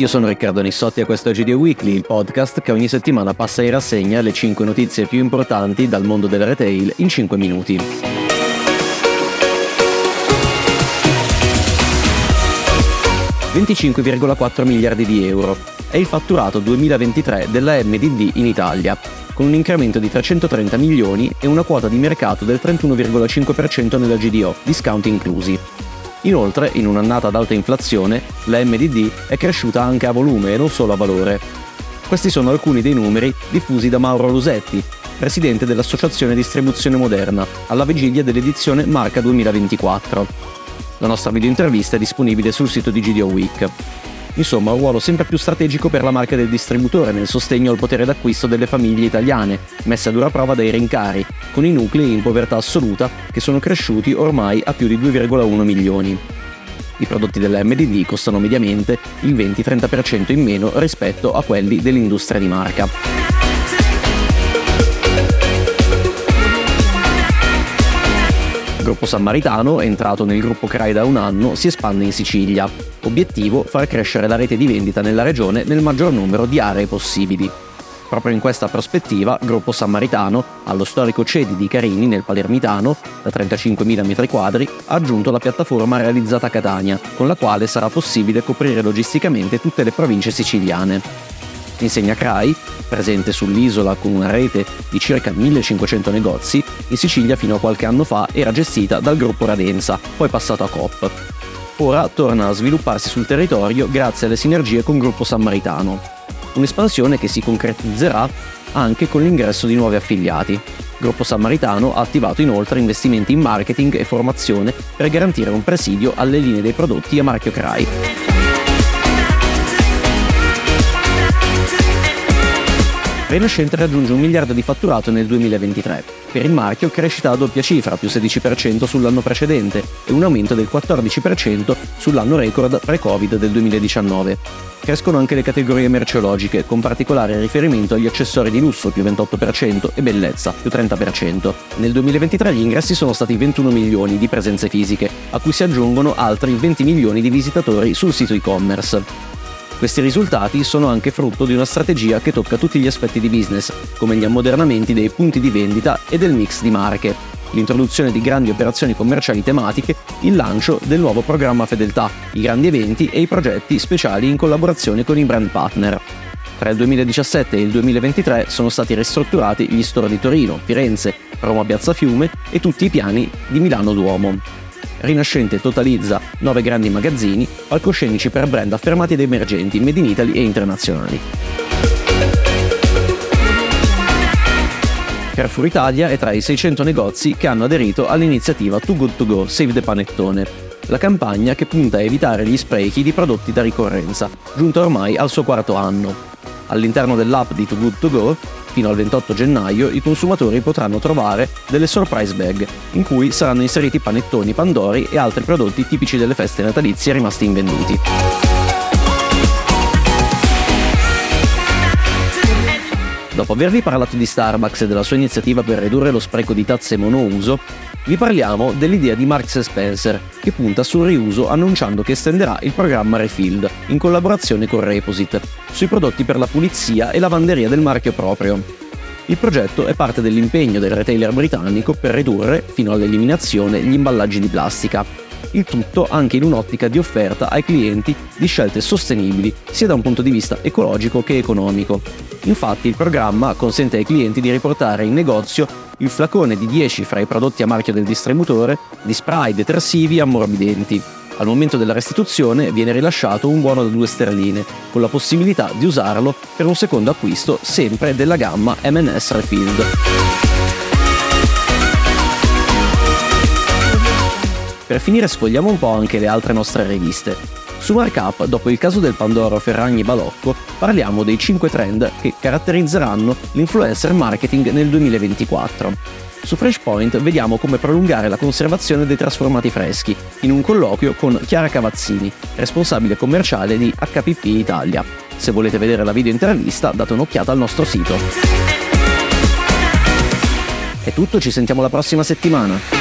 Io sono Riccardo Nissotti e questo è GDO Weekly, il podcast che ogni settimana passa in rassegna le 5 notizie più importanti dal mondo del retail in 5 minuti. ...25,4 miliardi di euro. È il fatturato 2023 della MDD in Italia, con un incremento di 330 milioni e una quota di mercato del 31,5% nella GDO, discount inclusi. Inoltre, in un'annata ad alta inflazione, la MDD è cresciuta anche a volume e non solo a valore. Questi sono alcuni dei numeri diffusi da Mauro Lusetti, presidente dell'Associazione Distribuzione Moderna, alla vigilia dell'edizione Marca 2024. La nostra video intervista è disponibile sul sito di GDO Week. Insomma, un ruolo sempre più strategico per la marca del distributore nel sostegno al potere d'acquisto delle famiglie italiane, messe a dura prova dai rincari, con i nuclei in povertà assoluta che sono cresciuti ormai a più di 2,1 milioni. I prodotti della MDD costano mediamente il 20-30% in meno rispetto a quelli dell'industria di marca. Gruppo Sammaritano, entrato nel gruppo CRAI da un anno, si espande in Sicilia. Obiettivo far crescere la rete di vendita nella regione nel maggior numero di aree possibili. Proprio in questa prospettiva, Gruppo Sammaritano, allo storico CEDI di Carini nel Palermitano, da 35.000 m2, ha aggiunto la piattaforma realizzata a Catania, con la quale sarà possibile coprire logisticamente tutte le province siciliane. Insegna CRAI, presente sull'isola con una rete di circa 1500 negozi, in Sicilia fino a qualche anno fa era gestita dal gruppo Radenza, poi passato a Coop. Ora torna a svilupparsi sul territorio grazie alle sinergie con Gruppo Sammaritano. Un'espansione che si concretizzerà anche con l'ingresso di nuovi affiliati. Gruppo Sammaritano ha attivato inoltre investimenti in marketing e formazione per garantire un presidio alle linee dei prodotti a marchio CRAI. Rinascente raggiunge un miliardo di fatturato nel 2023. Per il marchio crescita a doppia cifra, più 16% sull'anno precedente e un aumento del 14% sull'anno record pre-Covid del 2019. Crescono anche le categorie merceologiche, con particolare riferimento agli accessori di lusso più 28% e bellezza più 30%. Nel 2023 gli ingressi sono stati 21 milioni di presenze fisiche, a cui si aggiungono altri 20 milioni di visitatori sul sito e-commerce. Questi risultati sono anche frutto di una strategia che tocca tutti gli aspetti di business, come gli ammodernamenti dei punti di vendita e del mix di marche, l'introduzione di grandi operazioni commerciali tematiche, il lancio del nuovo programma Fedeltà, i grandi eventi e i progetti speciali in collaborazione con i brand partner. Tra il 2017 e il 2023 sono stati ristrutturati gli store di Torino, Firenze, Roma Piazza Fiume e tutti i piani di Milano Duomo. Rinascente totalizza 9 grandi magazzini, palcoscenici per brand affermati ed emergenti, made in Italy e internazionali. Carrefour Italia è tra i 600 negozi che hanno aderito all'iniziativa Too Good To Go Save the Panettone, la campagna che punta a evitare gli sprechi di prodotti da ricorrenza, giunta ormai al suo quarto anno. All'interno dell'app di Too Good To Go Fino al 28 gennaio i consumatori potranno trovare delle surprise bag, in cui saranno inseriti panettoni, pandori e altri prodotti tipici delle feste natalizie rimasti invenduti. Dopo avervi parlato di Starbucks e della sua iniziativa per ridurre lo spreco di tazze monouso, vi parliamo dell'idea di Marks Spencer, che punta sul riuso annunciando che estenderà il programma Refilled, in collaborazione con Reposit, sui prodotti per la pulizia e lavanderia del marchio proprio. Il progetto è parte dell'impegno del retailer britannico per ridurre, fino all'eliminazione, gli imballaggi di plastica. Il tutto anche in un'ottica di offerta ai clienti di scelte sostenibili, sia da un punto di vista ecologico che economico. Infatti il programma consente ai clienti di riportare in negozio il flacone di 10 fra i prodotti a marchio del distributore di spray detersivi ammorbidenti. Al momento della restituzione viene rilasciato un buono da 2 sterline, con la possibilità di usarlo per un secondo acquisto sempre della gamma M&S Refilled. Per finire sfogliamo un po' anche le altre nostre riviste. Su Markup, dopo il caso del Pandoro Ferragni Balocco, parliamo dei 5 trend che caratterizzeranno l'influencer marketing nel 2024. Su Freshpoint vediamo come prolungare la conservazione dei trasformati freschi, in un colloquio con Chiara Cavazzini, responsabile commerciale di HPP Italia. Se volete vedere la video intervista date un'occhiata al nostro sito. È tutto, ci sentiamo la prossima settimana.